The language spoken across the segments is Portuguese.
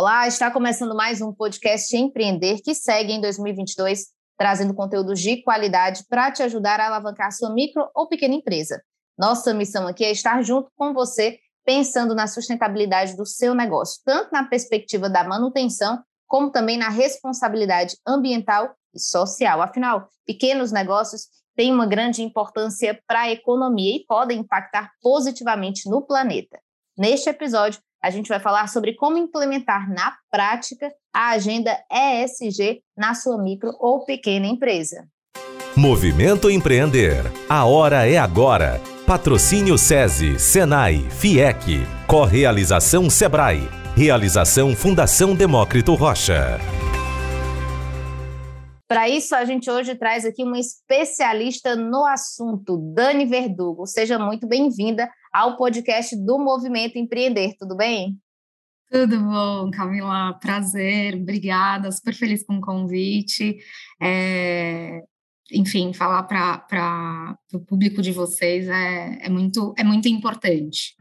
Olá, está começando mais um podcast Empreender que segue em 2022, trazendo conteúdos de qualidade para te ajudar a alavancar sua micro ou pequena empresa. Nossa missão aqui é estar junto com você, pensando na sustentabilidade do seu negócio, tanto na perspectiva da manutenção, como também na responsabilidade ambiental e social. Afinal, pequenos negócios têm uma grande importância para a economia e podem impactar positivamente no planeta. Neste episódio, a gente vai falar sobre como implementar na prática a agenda ESG na sua micro ou pequena empresa. Movimento Empreender. A hora é agora. Patrocínio SESI, Senai, FIEC. Correalização Sebrae. Realização Fundação Demócrito Rocha. Para isso, a gente hoje traz aqui uma especialista no assunto, Dani Verdugo. Seja muito bem-vinda ao podcast do Movimento Empreender, tudo bem? Tudo bom, Camila, prazer, obrigada, super feliz com o convite. É, enfim, falar para o público de vocês é, é, muito, é muito importante.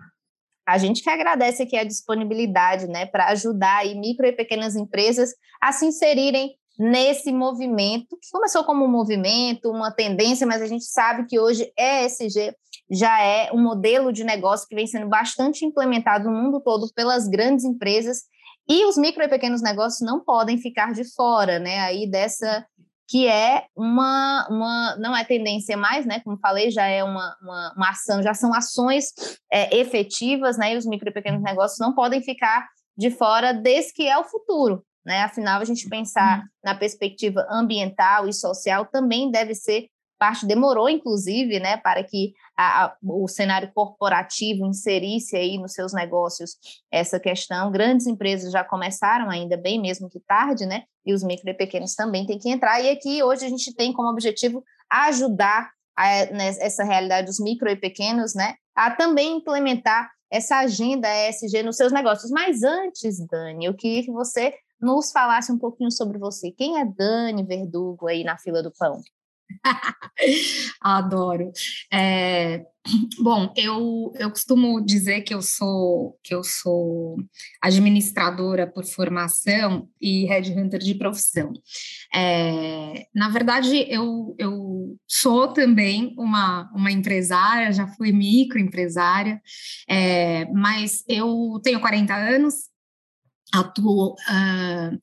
A gente que agradece aqui a disponibilidade né, para ajudar aí micro e pequenas empresas a se inserirem nesse movimento, que começou como um movimento, uma tendência, mas a gente sabe que hoje ESG já é um modelo de negócio que vem sendo bastante implementado no mundo todo pelas grandes empresas e os micro e pequenos negócios não podem ficar de fora, né, aí dessa que é uma, uma não é tendência mais, né? Como falei, já é uma, uma, uma ação, já são ações é, efetivas, né? E os micro e pequenos negócios não podem ficar de fora desse que é o futuro, né? Afinal, a gente pensar uhum. na perspectiva ambiental e social também deve ser parte, demorou inclusive, né, para que a, a, o cenário corporativo inserisse aí nos seus negócios essa questão. Grandes empresas já começaram, ainda bem mesmo que tarde, né, e os micro e pequenos também têm que entrar. E aqui hoje a gente tem como objetivo ajudar a, né, essa realidade dos micro e pequenos, né, a também implementar essa agenda ESG nos seus negócios. Mas antes, Dani, eu queria que você nos falasse um pouquinho sobre você. Quem é Dani Verdugo aí na fila do pão? Adoro. É, bom, eu, eu costumo dizer que eu sou que eu sou administradora por formação e headhunter de profissão. É, na verdade, eu, eu sou também uma, uma empresária, já fui microempresária, é, mas eu tenho 40 anos, atuo uh,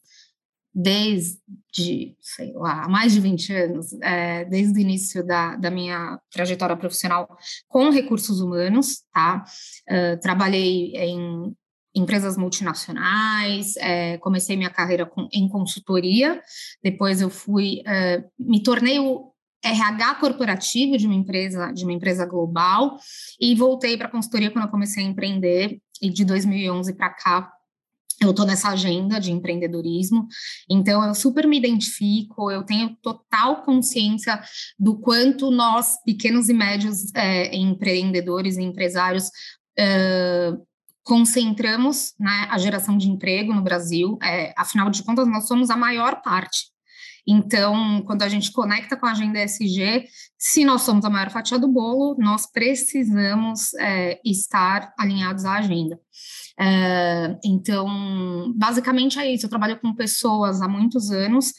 desde, sei lá, mais de 20 anos, é, desde o início da, da minha trajetória profissional com recursos humanos, tá? Uh, trabalhei em empresas multinacionais, é, comecei minha carreira com, em consultoria, depois eu fui, uh, me tornei o RH corporativo de uma empresa, de uma empresa global, e voltei para consultoria quando eu comecei a empreender, e de 2011 para cá eu estou nessa agenda de empreendedorismo, então eu super me identifico, eu tenho total consciência do quanto nós, pequenos e médios é, empreendedores e empresários, é, concentramos né, a geração de emprego no Brasil, é, afinal de contas, nós somos a maior parte. Então, quando a gente conecta com a agenda SG, se nós somos a maior fatia do bolo, nós precisamos é, estar alinhados à agenda. É, então, basicamente é isso. Eu trabalho com pessoas há muitos anos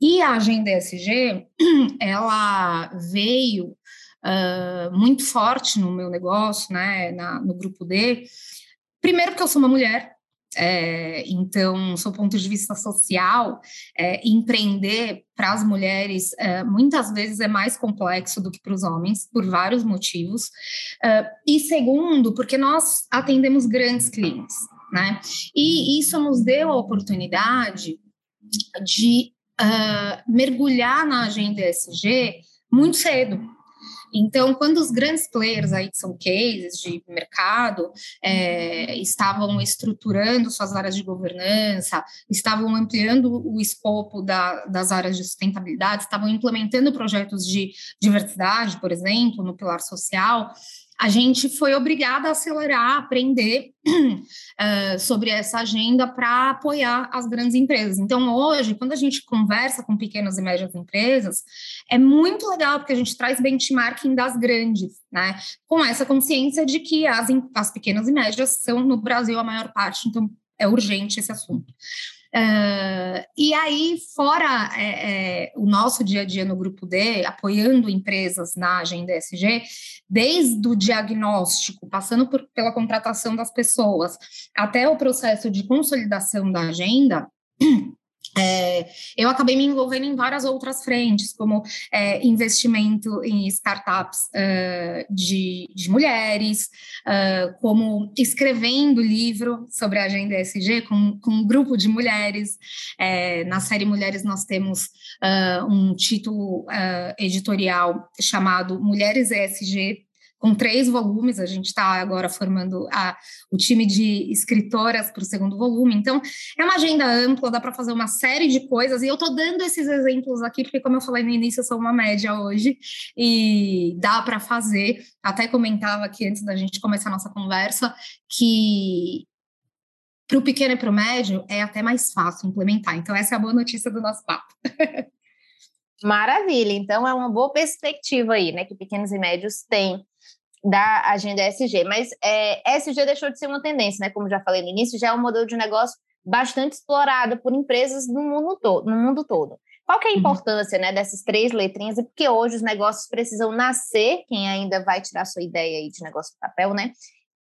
e a agenda ESG ela veio uh, muito forte no meu negócio, né, na, no grupo D. Primeiro, porque eu sou uma mulher, é, então, do ponto de vista social, é, empreender para as mulheres é, muitas vezes é mais complexo do que para os homens, por vários motivos. É, e segundo, porque nós atendemos grandes clientes, né? E isso nos deu a oportunidade de uh, mergulhar na agenda ESG muito cedo. Então, quando os grandes players aí, que são cases de mercado, é, estavam estruturando suas áreas de governança, estavam ampliando o escopo da, das áreas de sustentabilidade, estavam implementando projetos de diversidade, por exemplo, no pilar social, a gente foi obrigada a acelerar, aprender uh, sobre essa agenda para apoiar as grandes empresas. Então, hoje, quando a gente conversa com pequenas e médias empresas, é muito legal porque a gente traz benchmarking das grandes, né? Com essa consciência de que as, as pequenas e médias são, no Brasil, a maior parte. Então, é urgente esse assunto. Uh, e aí, fora é, é, o nosso dia a dia no Grupo D, apoiando empresas na agenda ESG, desde o diagnóstico, passando por, pela contratação das pessoas, até o processo de consolidação da agenda, é, eu acabei me envolvendo em várias outras frentes, como é, investimento em startups uh, de, de, mulheres, uh, como escrevendo livro sobre a agenda ESG com, com um grupo de mulheres. É, na série Mulheres, nós temos uh, um título editorial chamado Mulheres ESG com três volumes, a gente está agora formando a, o time de escritoras para o segundo volume. Então, é uma agenda ampla, dá para fazer uma série de coisas, e eu estou dando esses exemplos aqui, porque, como eu falei no início, eu sou uma média hoje, e dá para fazer. Até comentava aqui antes da gente começar a nossa conversa que para o pequeno e para o médio é até mais fácil implementar. Então, essa é a boa notícia do nosso papo. Maravilha, então é uma boa perspectiva aí, né, que pequenos e médios têm da agenda ESG. Mas é, ESG deixou de ser uma tendência, né? Como já falei no início, já é um modelo de negócio bastante explorado por empresas no mundo, todo, no mundo todo. Qual que é a uhum. importância né, dessas três letrinhas? É porque hoje os negócios precisam nascer, quem ainda vai tirar sua ideia aí de negócio do papel, né?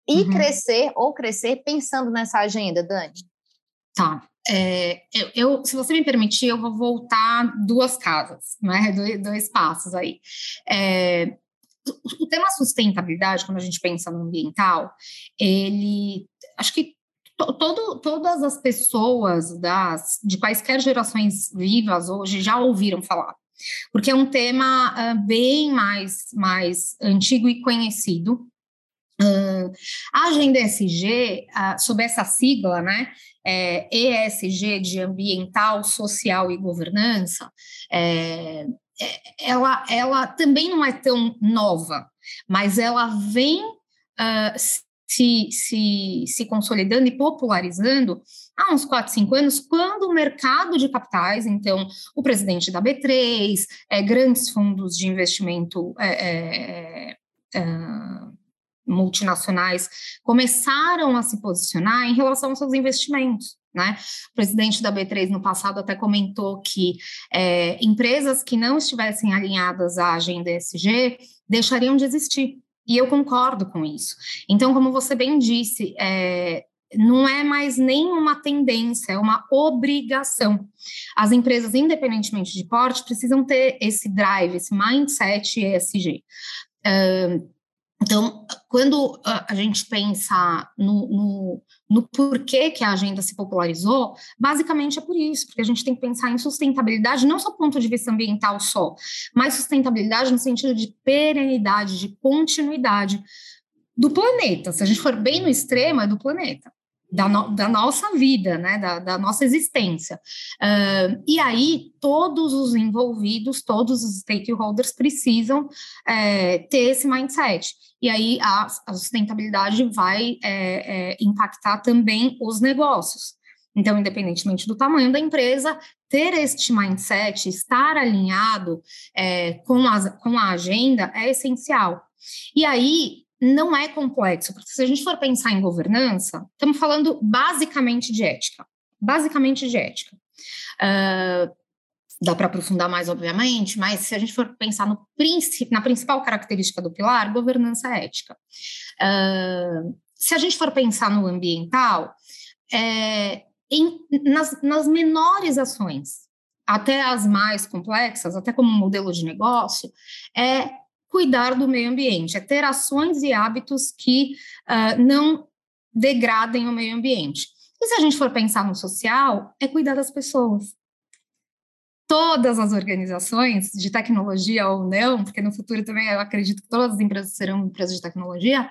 E uhum. crescer ou crescer pensando nessa agenda, Dani. Tá. É, eu, eu, se você me permitir, eu vou voltar duas casas, né? dois, dois passos aí. É, o tema sustentabilidade, quando a gente pensa no ambiental, ele acho que todo, todas as pessoas das, de quaisquer gerações vivas hoje já ouviram falar, porque é um tema uh, bem mais, mais antigo e conhecido. Uh, a agenda ESG, uh, sob essa sigla, né, é, ESG de ambiental, social e governança, é, ela, ela também não é tão nova, mas ela vem uh, se, se, se consolidando e popularizando há uns 4, 5 anos, quando o mercado de capitais, então o presidente da B3, é, grandes fundos de investimento é, é, é multinacionais começaram a se posicionar em relação aos seus investimentos. Né? O presidente da B3 no passado até comentou que é, empresas que não estivessem alinhadas à agenda ESG deixariam de existir. E eu concordo com isso. Então, como você bem disse, é, não é mais nenhuma tendência, é uma obrigação. As empresas, independentemente de porte, precisam ter esse drive, esse mindset ESG. Uh, então, quando a gente pensa no, no, no, porquê que a agenda se popularizou, basicamente é por isso, porque a gente tem que pensar em sustentabilidade, não só do ponto de vista ambiental só, mas sustentabilidade no sentido de perenidade, de continuidade do planeta. Se a gente for bem no extremo, é do planeta da, no, da, nossa vida, né, da, da nossa existência. Uh, e aí, todos os envolvidos, todos os stakeholders precisam é, ter esse mindset. E aí, a, a sustentabilidade vai é, é, impactar também os negócios. Então, independentemente do tamanho da empresa, ter este mindset, estar alinhado é, com, a, com a agenda é essencial. E aí, não é complexo, porque se a gente for pensar em governança, estamos falando basicamente de ética. Basicamente de ética. Uh, dá para aprofundar mais, obviamente, mas se a gente for pensar no na principal característica do pilar, governança é ética. Uh, se a gente for pensar no ambiental, é, em, nas, nas menores ações, até as mais complexas, até como modelo de negócio, é cuidar do meio ambiente, é ter ações e hábitos que uh, não degradem o meio ambiente. E se a gente for pensar no social, é cuidar das pessoas. Todas as organizações, de tecnologia ou não, porque no futuro também eu acredito que todas as empresas serão empresas de tecnologia,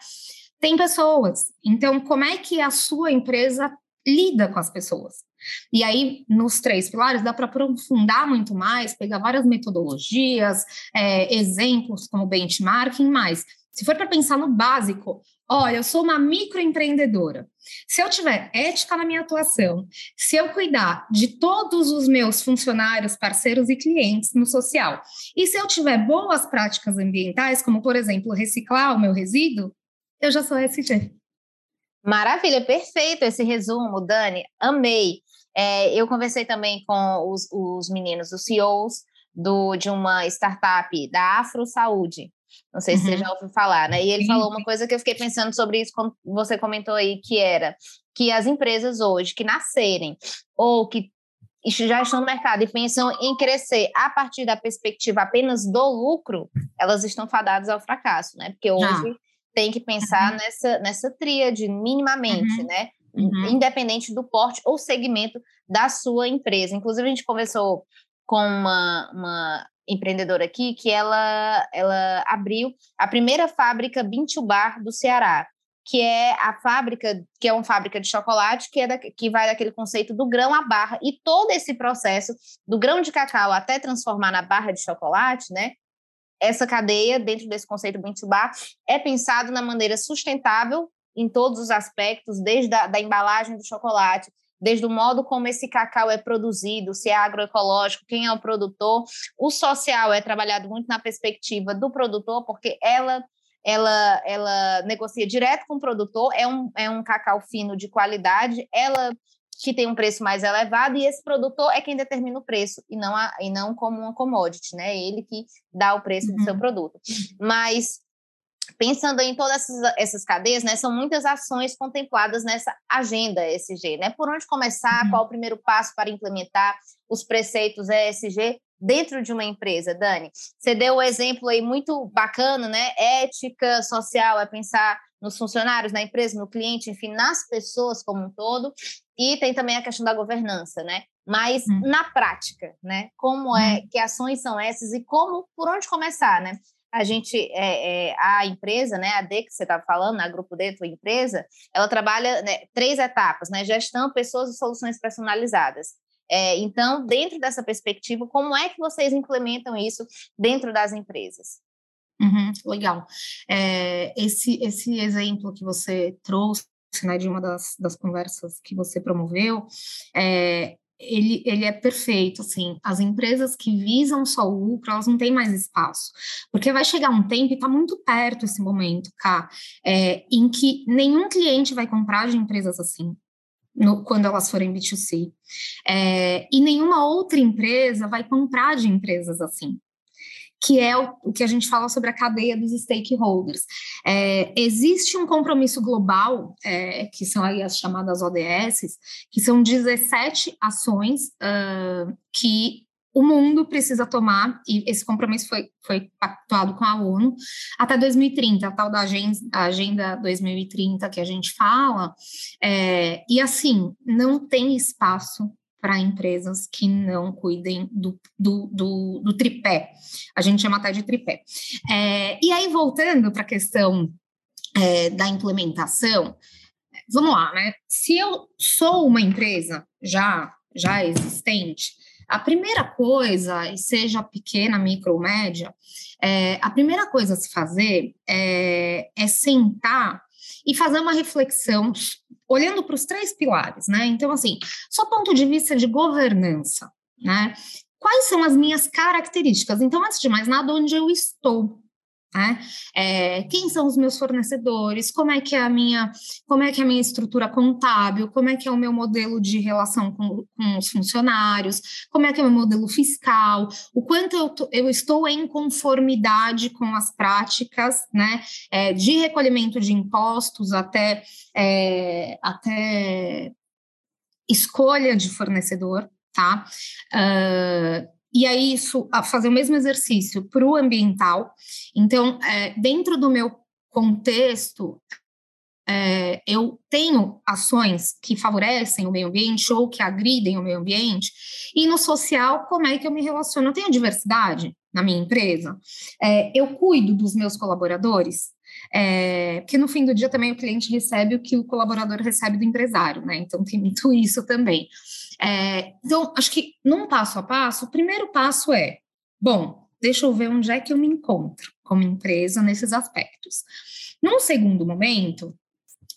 têm pessoas. Então, como é que a sua empresa lida com as pessoas? E aí, nos três pilares, dá para aprofundar muito mais, pegar várias metodologias, é, exemplos como benchmarking, mais. Se for para pensar no básico, olha, eu sou uma microempreendedora. Se eu tiver ética na minha atuação, se eu cuidar de todos os meus funcionários, parceiros e clientes no social, e se eu tiver boas práticas ambientais, como, por exemplo, reciclar o meu resíduo, eu já sou SG. Maravilha, perfeito esse resumo, Dani. Amei. É, eu conversei também com os, os meninos, os CEOs do, de uma startup da Afro Saúde. Não sei se uhum. você já ouviu falar, né? E ele falou uma coisa que eu fiquei pensando sobre isso, como você comentou aí, que era que as empresas hoje que nascerem ou que já estão no mercado e pensam em crescer a partir da perspectiva apenas do lucro, elas estão fadadas ao fracasso, né? Porque hoje tem que pensar uhum. nessa, nessa tríade minimamente, uhum. né? Uhum. Independente do porte ou segmento da sua empresa. Inclusive, a gente conversou com uma, uma empreendedora aqui que ela, ela abriu a primeira fábrica Bintubar do Ceará, que é a fábrica, que é uma fábrica de chocolate, que, é da, que vai daquele conceito do grão à barra, e todo esse processo do grão de cacau até transformar na barra de chocolate, né? Essa cadeia, dentro desse conceito Bintubar, é pensado na maneira sustentável em todos os aspectos, desde a da embalagem do chocolate, desde o modo como esse cacau é produzido, se é agroecológico, quem é o produtor. O social é trabalhado muito na perspectiva do produtor, porque ela ela, ela negocia direto com o produtor, é um, é um cacau fino de qualidade, ela que tem um preço mais elevado, e esse produtor é quem determina o preço, e não, a, e não como uma commodity, né? Ele que dá o preço uhum. do seu uhum. produto. Mas pensando em todas essas, essas cadeias, né, são muitas ações contempladas nessa agenda ESG, né? Por onde começar? Uhum. Qual o primeiro passo para implementar os preceitos ESG dentro de uma empresa, Dani? Você deu um exemplo aí muito bacana, né? Ética social é pensar nos funcionários, na empresa, no cliente, enfim, nas pessoas como um todo. E tem também a questão da governança, né? Mas uhum. na prática, né? Como é, uhum. que ações são essas e como, por onde começar, né? a gente, é, é, a empresa, né, a D que você estava falando, a Grupo D, tua empresa, ela trabalha né, três etapas, né, gestão, pessoas e soluções personalizadas. É, então, dentro dessa perspectiva, como é que vocês implementam isso dentro das empresas? Uhum, legal. É, esse, esse exemplo que você trouxe, né, de uma das, das conversas que você promoveu, é, ele, ele é perfeito, assim, as empresas que visam só o lucro, elas não têm mais espaço, porque vai chegar um tempo, e está muito perto esse momento, cá, é, em que nenhum cliente vai comprar de empresas assim, no, quando elas forem B2C, é, e nenhuma outra empresa vai comprar de empresas assim, que é o, que a gente fala sobre a cadeia dos stakeholders. É, existe um compromisso global, é, que são aí as chamadas ODS, que são 17 ações uh, que o mundo precisa tomar, e esse compromisso foi, foi pactuado com a ONU, até 2030, a tal da agenda, agenda 2030 que a gente fala, é, e assim, não tem espaço para empresas que não cuidem do, do, do, do, tripé. A gente chama até de tripé. É, e aí, voltando para a questão é, da implementação, vamos lá, né? Se eu sou uma empresa já, já existente, a primeira coisa, e seja pequena, micro ou média, é, a primeira coisa a se fazer é, é sentar e fazer uma reflexão olhando para os três pilares, né? Então, assim, só ponto de vista de governança, né? Quais são as minhas características? Então, antes de mais nada, onde eu estou? Né? É, quem são os meus fornecedores? Como é que é a minha, como é que é a minha estrutura contábil? Como é que é o meu modelo de relação com, com os funcionários? Como é que é o meu modelo fiscal? O quanto eu, eu estou em conformidade com as práticas, né? É, de recolhimento de impostos até é, até escolha de fornecedor, tá? Uh, e aí, isso, fazer o mesmo exercício para o ambiental. Então, é, dentro do meu contexto, é, eu tenho ações que favorecem o meio ambiente ou que agridem o meio ambiente, e no social, como é que eu me relaciono? Eu tenho diversidade na minha empresa, é, eu cuido dos meus colaboradores, é, porque no fim do dia também o cliente recebe o que o colaborador recebe do empresário, né? Então tem muito isso também. É, então, acho que num passo a passo, o primeiro passo é: bom, deixa eu ver onde é que eu me encontro como empresa nesses aspectos. Num segundo momento,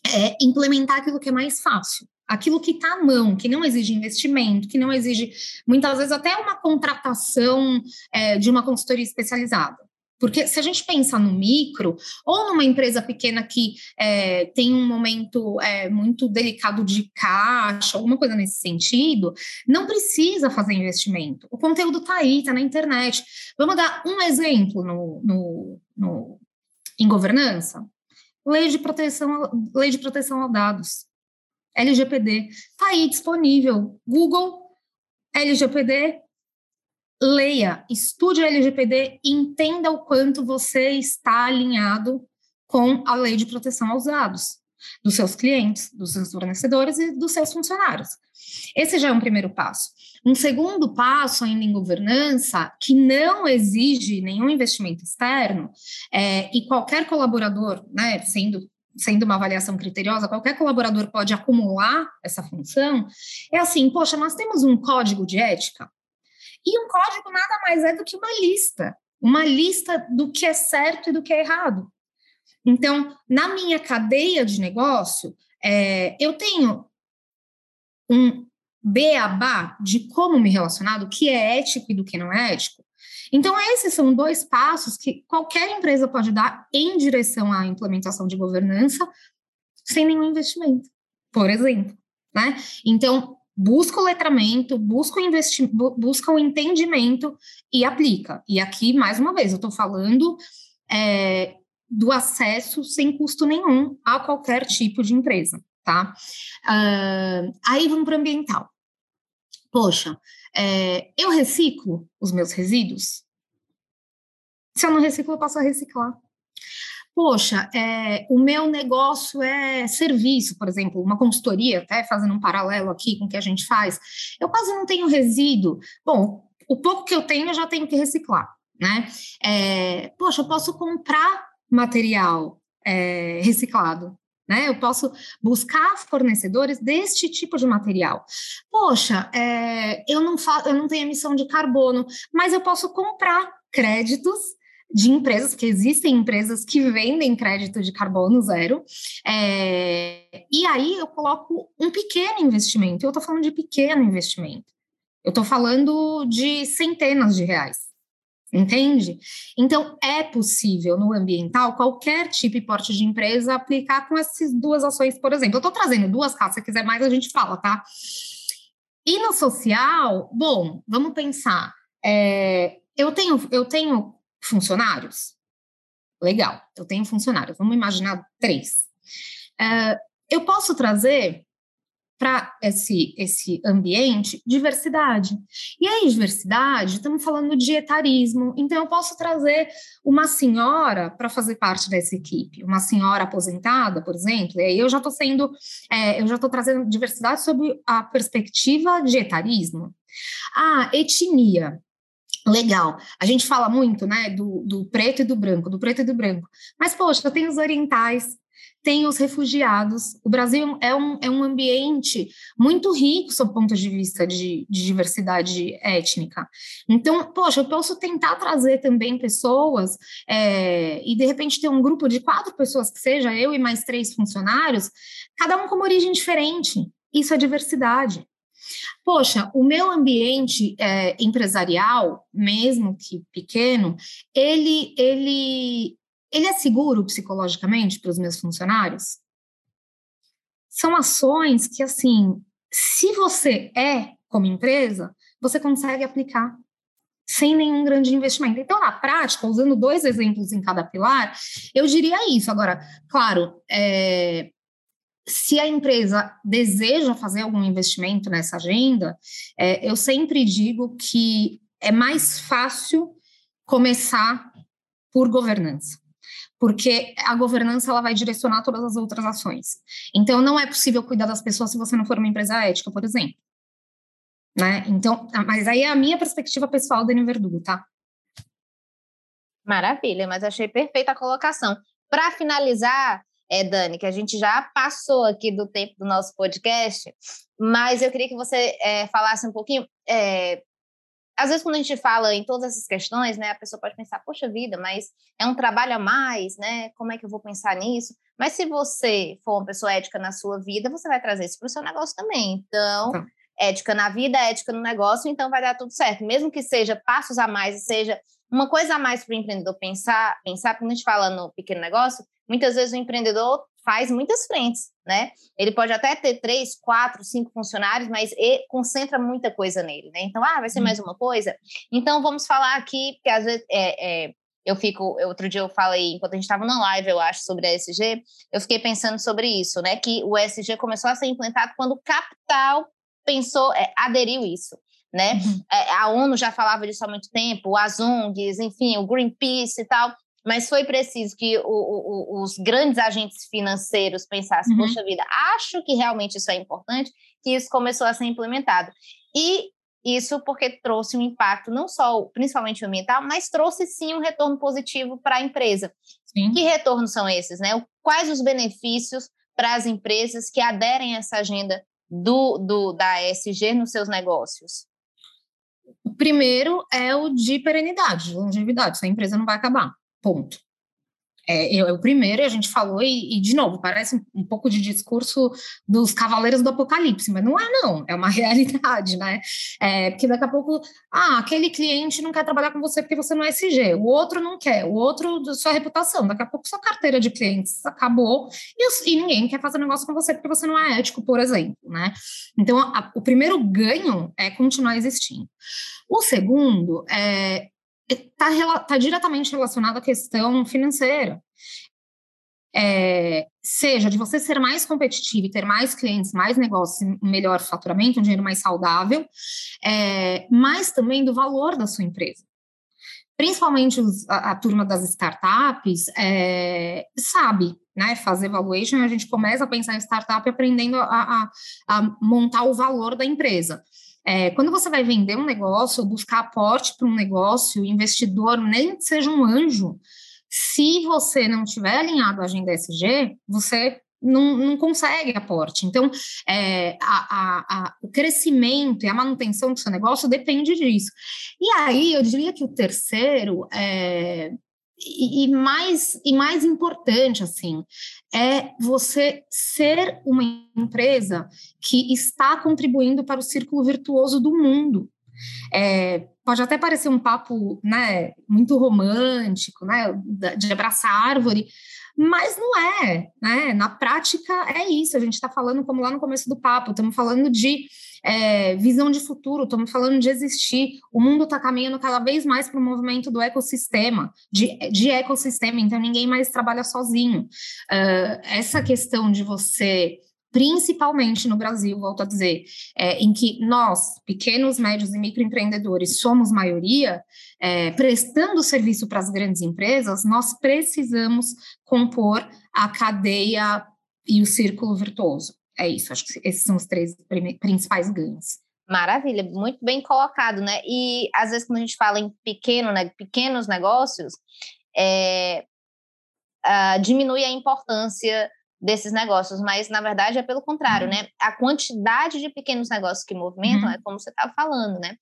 é implementar aquilo que é mais fácil aquilo que está à mão, que não exige investimento, que não exige, muitas vezes, até uma contratação é, de uma consultoria especializada. Porque se a gente pensa no micro, ou numa empresa pequena que é, tem um momento é, muito delicado de caixa, alguma coisa nesse sentido, não precisa fazer investimento. O conteúdo está aí, está na internet. Vamos dar um exemplo no, no, no, em governança? Lei de proteção, lei de proteção a dados. LGPD. Está aí disponível. Google, LGPD, leia, estude a LGPD e entenda o quanto você está alinhado com a lei de proteção aos dados dos seus clientes, dos seus fornecedores e dos seus funcionários. Esse já é um primeiro passo. Um segundo passo, ainda em governança, que não exige nenhum investimento externo, é, e qualquer colaborador, né, sendo sendo uma avaliação criteriosa, qualquer colaborador pode acumular essa função, é assim, poxa, nós temos um código de ética, e um código nada mais é do que uma lista, uma lista do que é certo e do que é errado. Então, na minha cadeia de negócio, é, eu tenho um beabá de como me relacionar, do que é ético e do que não é ético. Então, esses são dois passos que qualquer empresa pode dar em direção à implementação de governança sem nenhum investimento, por exemplo. Né? Então, busca o letramento, busca o, investi busca o entendimento e aplica. E aqui, mais uma vez, eu estou falando é, do acesso sem custo nenhum a qualquer tipo de empresa, tá? Uh, aí vamos para o ambiental. Poxa, é, eu reciclo os meus resíduos? Se eu não reciclo, eu posso reciclar. Poxa, é, o meu negócio é serviço, por exemplo, uma consultoria, até fazendo um paralelo aqui com o que a gente faz. Eu quase não tenho resíduo. Bom, o pouco que eu tenho, eu já tenho que reciclar, né? É, poxa, eu posso comprar material é, reciclado. Né? Eu posso buscar fornecedores deste tipo de material. Poxa, é, eu, não eu não tenho emissão de carbono, mas eu posso comprar créditos de empresas, porque existem empresas que vendem crédito de carbono zero, é, e aí eu coloco um pequeno investimento. Eu estou falando de pequeno investimento. Eu estou falando de centenas de reais. Entende? Então, é possível no ambiental qualquer tipo e porte de empresa aplicar com essas duas ações, por exemplo. Eu estou trazendo duas, caso você quiser mais, a gente fala, tá? E no social, bom, vamos pensar. É, eu, tenho, eu tenho funcionários? Legal, eu tenho funcionários. Vamos imaginar três. É, eu posso trazer para esse, esse ambiente diversidade. E aí, diversidade, estamos falando de etarismo, então eu posso trazer uma senhora para fazer parte dessa equipe, uma senhora aposentada, por exemplo, e aí eu já estou sendo, é, eu já estou trazendo diversidade sob a perspectiva de etarismo. Ah, etnia. Legal. A gente fala muito, né, do, do preto e do branco, do preto e do branco. Mas, poxa, tem os orientais, tem os refugiados. O Brasil é um, é um ambiente muito rico sob ponto de vista de, de, diversidade étnica. Então, poxa, eu posso tentar trazer também pessoas é, e, de repente, ter um grupo de quatro pessoas que seja eu e mais três funcionários, cada um com uma origem diferente. Isso é diversidade. Poxa, o meu ambiente é, empresarial, mesmo que pequeno, ele, ele ele é seguro psicologicamente para os meus funcionários? São ações que, assim, se você é como empresa, você consegue aplicar sem nenhum grande investimento. Então, na prática, usando dois exemplos em cada pilar, eu diria isso. Agora, claro, é, se a empresa deseja fazer algum investimento nessa agenda, é, eu sempre digo que é mais fácil começar por governança porque a governança ela vai direcionar todas as outras ações. Então, não é possível cuidar das pessoas se você não for uma empresa ética, por exemplo. Né? Então, mas aí é a minha perspectiva pessoal, Dani Verdugo, tá? Maravilha, mas achei perfeita a colocação. Para finalizar, é, Dani, que a gente já passou aqui do tempo do nosso podcast, mas eu queria que você é, falasse um pouquinho é, às vezes quando a gente fala em todas essas questões, né, a pessoa pode pensar, poxa vida, mas é um trabalho a mais, né? Como é que eu vou pensar nisso? Mas se você for uma pessoa ética na sua vida, você vai trazer isso para o seu negócio também. Então, tá. ética na vida, ética no negócio, então vai dar tudo certo. Mesmo que seja passos a mais, seja uma coisa a mais para o empreendedor pensar, pensar, quando a gente fala no pequeno negócio, muitas vezes o empreendedor faz muitas frentes, né? Ele pode até ter três, quatro, cinco funcionários, mas concentra muita coisa nele, né? Então, ah, vai ser hum. mais uma coisa? Então, vamos falar aqui, porque às vezes é, é, eu fico, outro dia eu falei, enquanto a gente estava na live, eu acho, sobre a SG, eu fiquei pensando sobre isso, né? Que o SG começou a ser implantado quando o capital pensou, é, aderiu isso. Né? Uhum. É, a ONU já falava disso há muito tempo, as ONGs, enfim, o Greenpeace e tal, mas foi preciso que o, o, os grandes agentes financeiros pensassem, uhum. poxa vida, acho que realmente isso é importante, que isso começou a ser implementado. E isso porque trouxe um impacto não só, principalmente ambiental, mas trouxe sim um retorno positivo para a empresa. Sim. Que retornos são esses, né? Quais os benefícios para as empresas que aderem a essa agenda do, do da ESG nos seus negócios? Primeiro é o de perenidade, longevidade. Essa empresa não vai acabar. Ponto. É, é, o primeiro, a gente falou, e, e de novo, parece um, um, pouco de discurso dos cavaleiros do apocalipse, mas não é, não, é uma realidade, né? É, porque daqui a pouco, ah, aquele cliente não quer trabalhar com você porque você não é SG, o outro não quer, o outro, sua reputação, daqui a pouco sua carteira de clientes acabou e, e ninguém quer fazer negócio com você porque você não é ético, por exemplo, né? Então, a, o primeiro ganho é continuar existindo. O segundo é está tá diretamente relacionado à questão financeira. É, seja de você ser mais competitivo e ter mais clientes, mais negócios, melhor faturamento, um dinheiro mais saudável, é, mas também do valor da sua empresa. Principalmente os, a, a, turma das startups é, sabe né, fazer valuation, a gente começa a pensar em startup aprendendo a, a, a montar o valor da empresa. É, quando você vai vender um negócio, buscar aporte para um negócio, investidor, nem que seja um anjo, se você não tiver alinhado à agenda SG, você não, não consegue aporte. Então, é, a, a, a, o crescimento e a manutenção do seu negócio depende disso. E aí, eu diria que o terceiro, é, e, e, mais, e mais importante, assim, é você ser uma empresa que está contribuindo para o círculo virtuoso do mundo. É, pode até parecer um papo né, muito romântico, né, de abraçar árvore, mas não é, né? Na prática é isso. A gente está falando, como lá no começo do papo, estamos falando de é, visão de futuro, estamos falando de existir. O mundo está caminhando cada vez mais para o movimento do ecossistema, de, de ecossistema, então ninguém mais trabalha sozinho. Uh, essa questão de você principalmente no Brasil, volto a dizer, é, em que nós, pequenos, médios e microempreendedores, somos maioria, é, prestando serviço para as grandes empresas, nós precisamos compor a cadeia e o círculo virtuoso. É isso, acho que esses são os três principais ganhos. Maravilha, muito bem colocado, né? E às vezes quando a gente fala em pequeno, né, pequenos negócios, é, uh, diminui a importância desses negócios, mas na verdade é pelo contrário, uhum. né? A quantidade de pequenos negócios que movimentam uhum. é como você estava falando, né?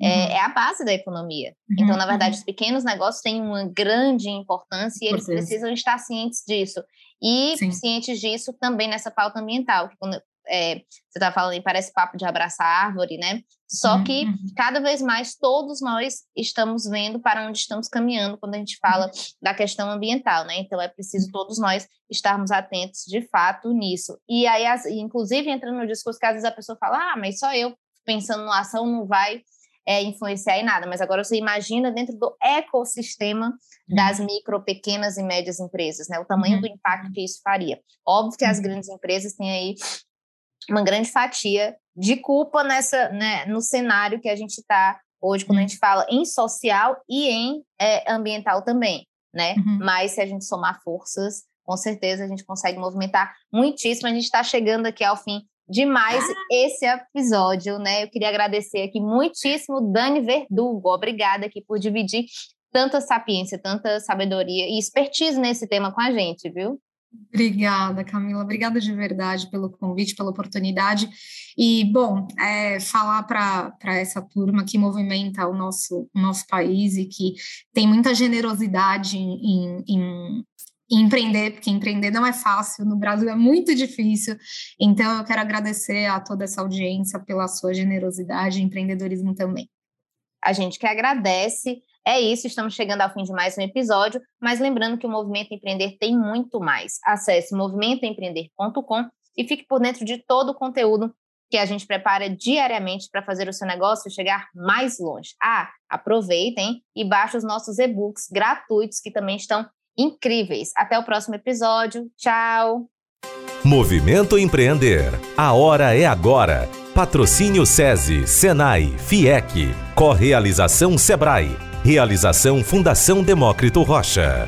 É, uhum. É, a base da economia. Então, na verdade, uhum. os pequenos negócios têm uma grande importância e eles precisam estar cientes disso. E Sim. cientes disso também nessa pauta ambiental, que quando é, você está falando, parece papo de abraçar árvore, né? Só uhum. que cada vez mais todos nós estamos vendo para onde estamos caminhando quando a gente fala uhum. da questão ambiental, né? Então é preciso todos nós estarmos atentos de fato nisso. E aí, as, inclusive, entrando no discurso que às vezes a pessoa fala, ah, mas só eu pensando na ação não vai é, influenciar em nada, mas agora você imagina dentro do ecossistema das uhum. micro, pequenas e médias empresas, né? O tamanho uhum. do impacto que isso faria. Óbvio que as uhum. grandes empresas têm aí uma grande fatia de culpa nessa, né, no cenário que a gente está hoje, quando a gente fala em social e em é, ambiental também, né? Uhum. Mas se a gente somar forças, com certeza a gente consegue movimentar muitíssimo. A gente está chegando aqui ao fim de mais ah. esse episódio, né? Eu queria agradecer aqui muitíssimo Dani Verdugo. Obrigada aqui por dividir tanta sapiência, tanta sabedoria e expertise nesse tema com a gente, viu? Obrigada, Camila. Obrigada de verdade pelo convite, pela oportunidade. E, bom, é, falar para essa turma que movimenta o nosso, o nosso país e que tem muita generosidade em, em, empreender, porque empreender não é fácil, no Brasil é muito difícil. Então, eu quero agradecer a toda essa audiência pela sua generosidade e empreendedorismo também. A gente que agradece. É isso, estamos chegando ao fim de mais um episódio, mas lembrando que o Movimento Empreender tem muito mais. Acesse movimentoempreender.com e fique por dentro de todo o conteúdo que a gente prepara diariamente para fazer o seu negócio chegar mais longe. Ah, aproveitem e baixem os nossos e-books gratuitos que também estão incríveis. Até o próximo episódio. Tchau. Movimento Empreender. A hora é agora. Patrocínio SESI, Senai, FIEC. Correalização Sebrae. Realização Fundação Demócrito Rocha.